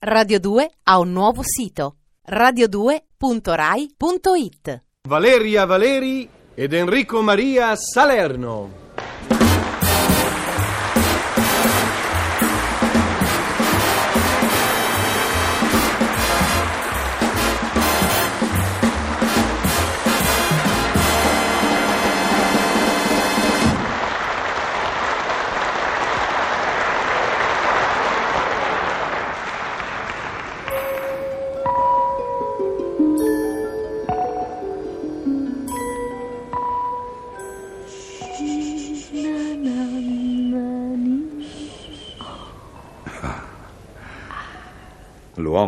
Radio 2 ha un nuovo sito radio2.rai.it Valeria Valeri ed Enrico Maria Salerno.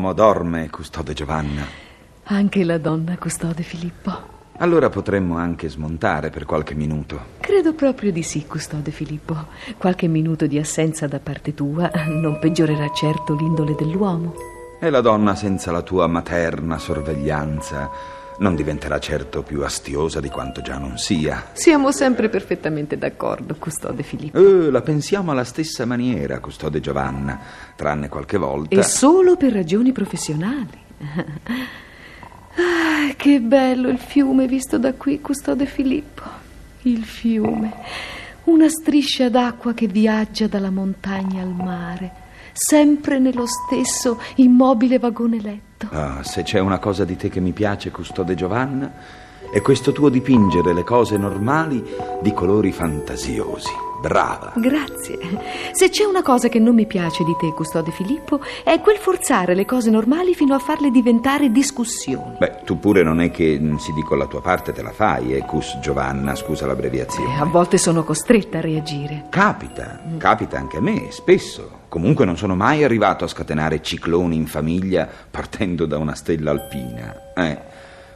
L'uomo dorme, custode Giovanna. Anche la donna custode Filippo. Allora potremmo anche smontare per qualche minuto. Credo proprio di sì, custode Filippo. Qualche minuto di assenza da parte tua non peggiorerà certo l'indole dell'uomo. E la donna senza la tua materna sorveglianza non diventerà certo più astiosa di quanto già non sia. Siamo sempre perfettamente d'accordo, custode Filippo. Eh, la pensiamo alla stessa maniera, custode Giovanna, tranne qualche volta. E solo per ragioni professionali. Ah, che bello il fiume visto da qui, custode Filippo. Il fiume. Una striscia d'acqua che viaggia dalla montagna al mare, sempre nello stesso immobile vagone letto. Ah, se c'è una cosa di te che mi piace, custode Giovanna, è questo tuo dipingere le cose normali di colori fantasiosi. Brava. Grazie. Se c'è una cosa che non mi piace di te, custode Filippo, è quel forzare le cose normali fino a farle diventare discussioni. Beh, tu pure non è che mm, si dico la tua parte te la fai, eh, cus Giovanna, scusa l'abbreviazione. Eh, a volte sono costretta a reagire. Capita, capita anche a me, spesso. Comunque non sono mai arrivato a scatenare cicloni in famiglia partendo da una stella alpina. Eh,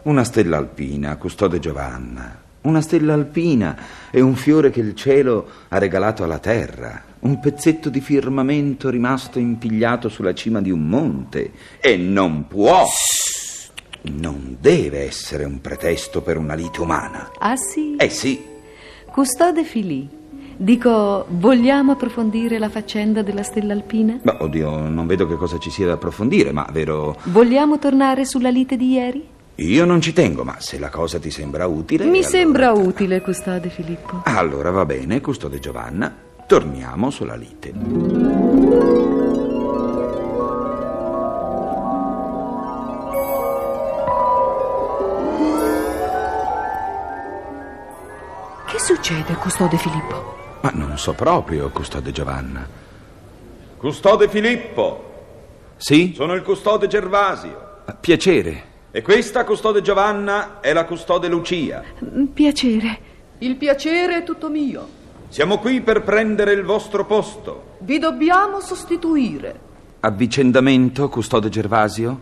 una stella alpina, custode Giovanna. Una stella alpina è un fiore che il cielo ha regalato alla terra, un pezzetto di firmamento rimasto impigliato sulla cima di un monte e non può, non deve essere un pretesto per una lite umana. Ah sì? Eh sì, Custode Filì. Dico, vogliamo approfondire la faccenda della stella alpina? ma oddio, non vedo che cosa ci sia da approfondire, ma vero, Vogliamo tornare sulla lite di ieri? io non ci tengo, ma se la cosa ti sembra utile... Mi allora- sembra utile, custode Filippo. Allora va bene, custode Giovanna, torniamo sulla lite. Che succede, custode Filippo? Ma non so proprio, custode Giovanna. Custode Filippo, Sì? sono il custode Gervasio. Piacere. E questa custode Giovanna è la custode Lucia. Mm, Piacere. Il piacere è tutto mio. Siamo qui per prendere il vostro posto. Vi dobbiamo sostituire. Avvicendamento, custode Gervasio?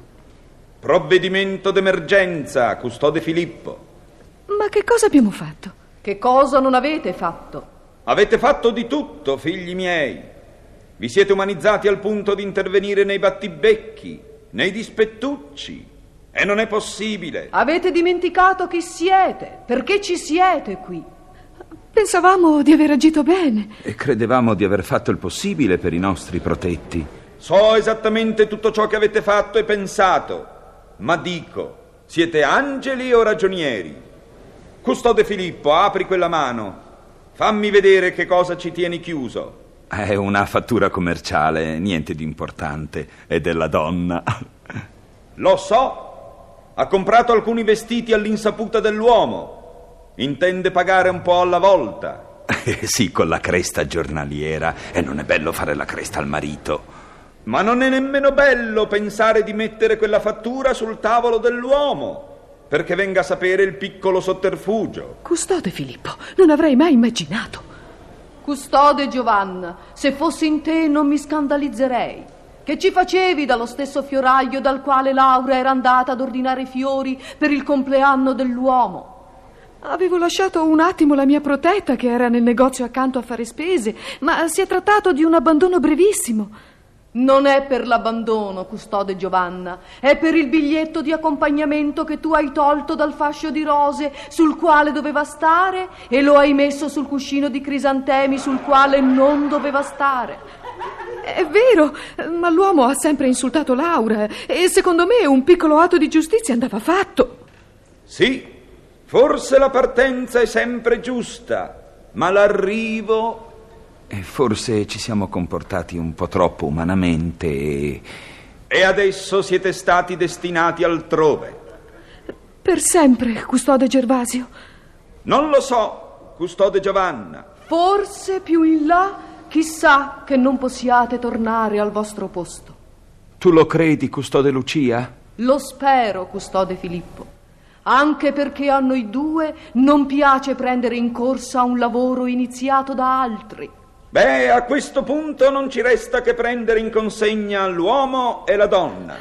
Provvedimento d'emergenza, custode Filippo. Ma che cosa abbiamo fatto? Che cosa non avete fatto? Avete fatto di tutto, figli miei. Vi siete umanizzati al punto di intervenire nei battibecchi, nei dispettucci. E non è possibile. Avete dimenticato chi siete. Perché ci siete qui? Pensavamo di aver agito bene. E credevamo di aver fatto il possibile per i nostri protetti. So esattamente tutto ciò che avete fatto e pensato. Ma dico, siete angeli o ragionieri? Custode Filippo, apri quella mano. Fammi vedere che cosa ci tieni chiuso. È una fattura commerciale, niente di importante. È della donna. Lo so. Ha comprato alcuni vestiti all'insaputa dell'uomo. Intende pagare un po' alla volta. Eh, sì, con la cresta giornaliera. E non è bello fare la cresta al marito. Ma non è nemmeno bello pensare di mettere quella fattura sul tavolo dell'uomo, perché venga a sapere il piccolo sotterfugio. Custode Filippo, non avrei mai immaginato. Custode Giovanna, se fossi in te non mi scandalizzerei. Che ci facevi dallo stesso fioraio dal quale Laura era andata ad ordinare fiori per il compleanno dell'uomo? Avevo lasciato un attimo la mia protetta che era nel negozio accanto a fare spese, ma si è trattato di un abbandono brevissimo. Non è per l'abbandono, custode Giovanna, è per il biglietto di accompagnamento che tu hai tolto dal fascio di rose sul quale doveva stare e lo hai messo sul cuscino di crisantemi sul quale non doveva stare. È vero, ma l'uomo ha sempre insultato Laura e secondo me un piccolo atto di giustizia andava fatto. Sì, forse la partenza è sempre giusta, ma l'arrivo... E forse ci siamo comportati un po' troppo umanamente e... E adesso siete stati destinati altrove. Per sempre, custode Gervasio. Non lo so, custode Giovanna. Forse più in là, chissà che non possiate tornare al vostro posto. Tu lo credi, custode Lucia? Lo spero, custode Filippo. Anche perché a noi due non piace prendere in corsa un lavoro iniziato da altri. Beh, a questo punto non ci resta che prendere in consegna l'uomo e la donna.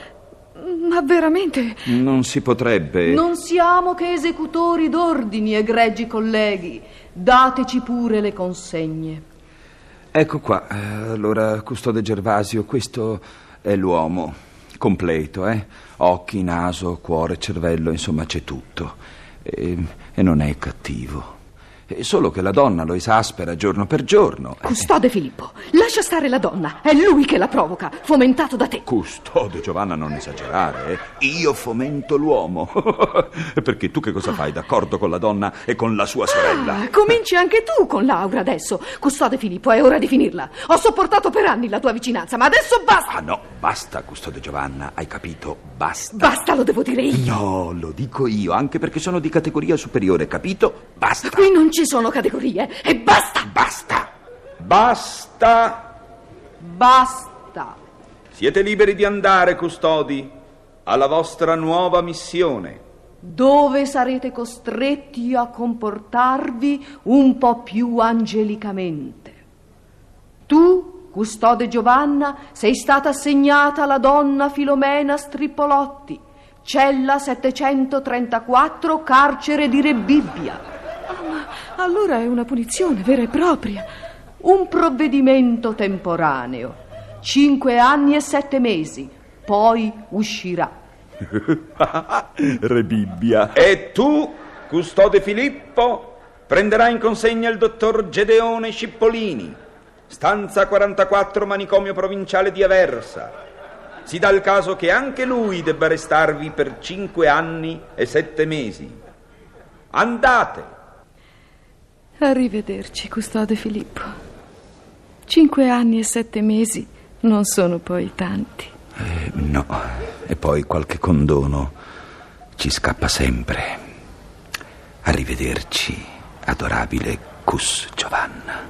Ma veramente? Non si potrebbe. Non siamo che esecutori d'ordini, egregi colleghi. Dateci pure le consegne. Ecco qua, eh, allora, custode Gervasio, questo è l'uomo, completo, eh? Occhi, naso, cuore, cervello, insomma c'è tutto. E, e non è cattivo. È solo che la donna lo esaspera giorno per giorno. Custode Filippo, lascia stare la donna. È lui che la provoca, fomentato da te. Custode Giovanna, non esagerare, eh? Io fomento l'uomo. Perché tu che cosa fai d'accordo con la donna e con la sua sorella? Ah, cominci anche tu con Laura adesso. Custode Filippo, è ora di finirla. Ho sopportato per anni la tua vicinanza, ma adesso basta. Ah no, basta, custode Giovanna, hai capito? Basta. Basta, lo devo dire io. No, lo dico io, anche perché sono di categoria superiore, capito? Basta. Qui non ci sono categorie e basta. Basta. Basta! Basta. Siete liberi di andare, custodi, alla vostra nuova missione. Dove sarete costretti a comportarvi un po' più angelicamente. Tu, custode Giovanna, sei stata assegnata alla donna Filomena Strippolotti, cella 734, carcere di Rebibbia. Allora è una punizione vera e propria. Un provvedimento temporaneo. Cinque anni e sette mesi. Poi uscirà. Rebibbia. E tu, custode Filippo, prenderai in consegna il dottor Gedeone Scippolini, stanza 44 manicomio provinciale di Aversa. Si dà il caso che anche lui debba restarvi per cinque anni e sette mesi. Andate! Arrivederci, custode Filippo. Cinque anni e sette mesi non sono poi tanti. Eh, no, e poi qualche condono ci scappa sempre. Arrivederci, adorabile Cus Giovanna.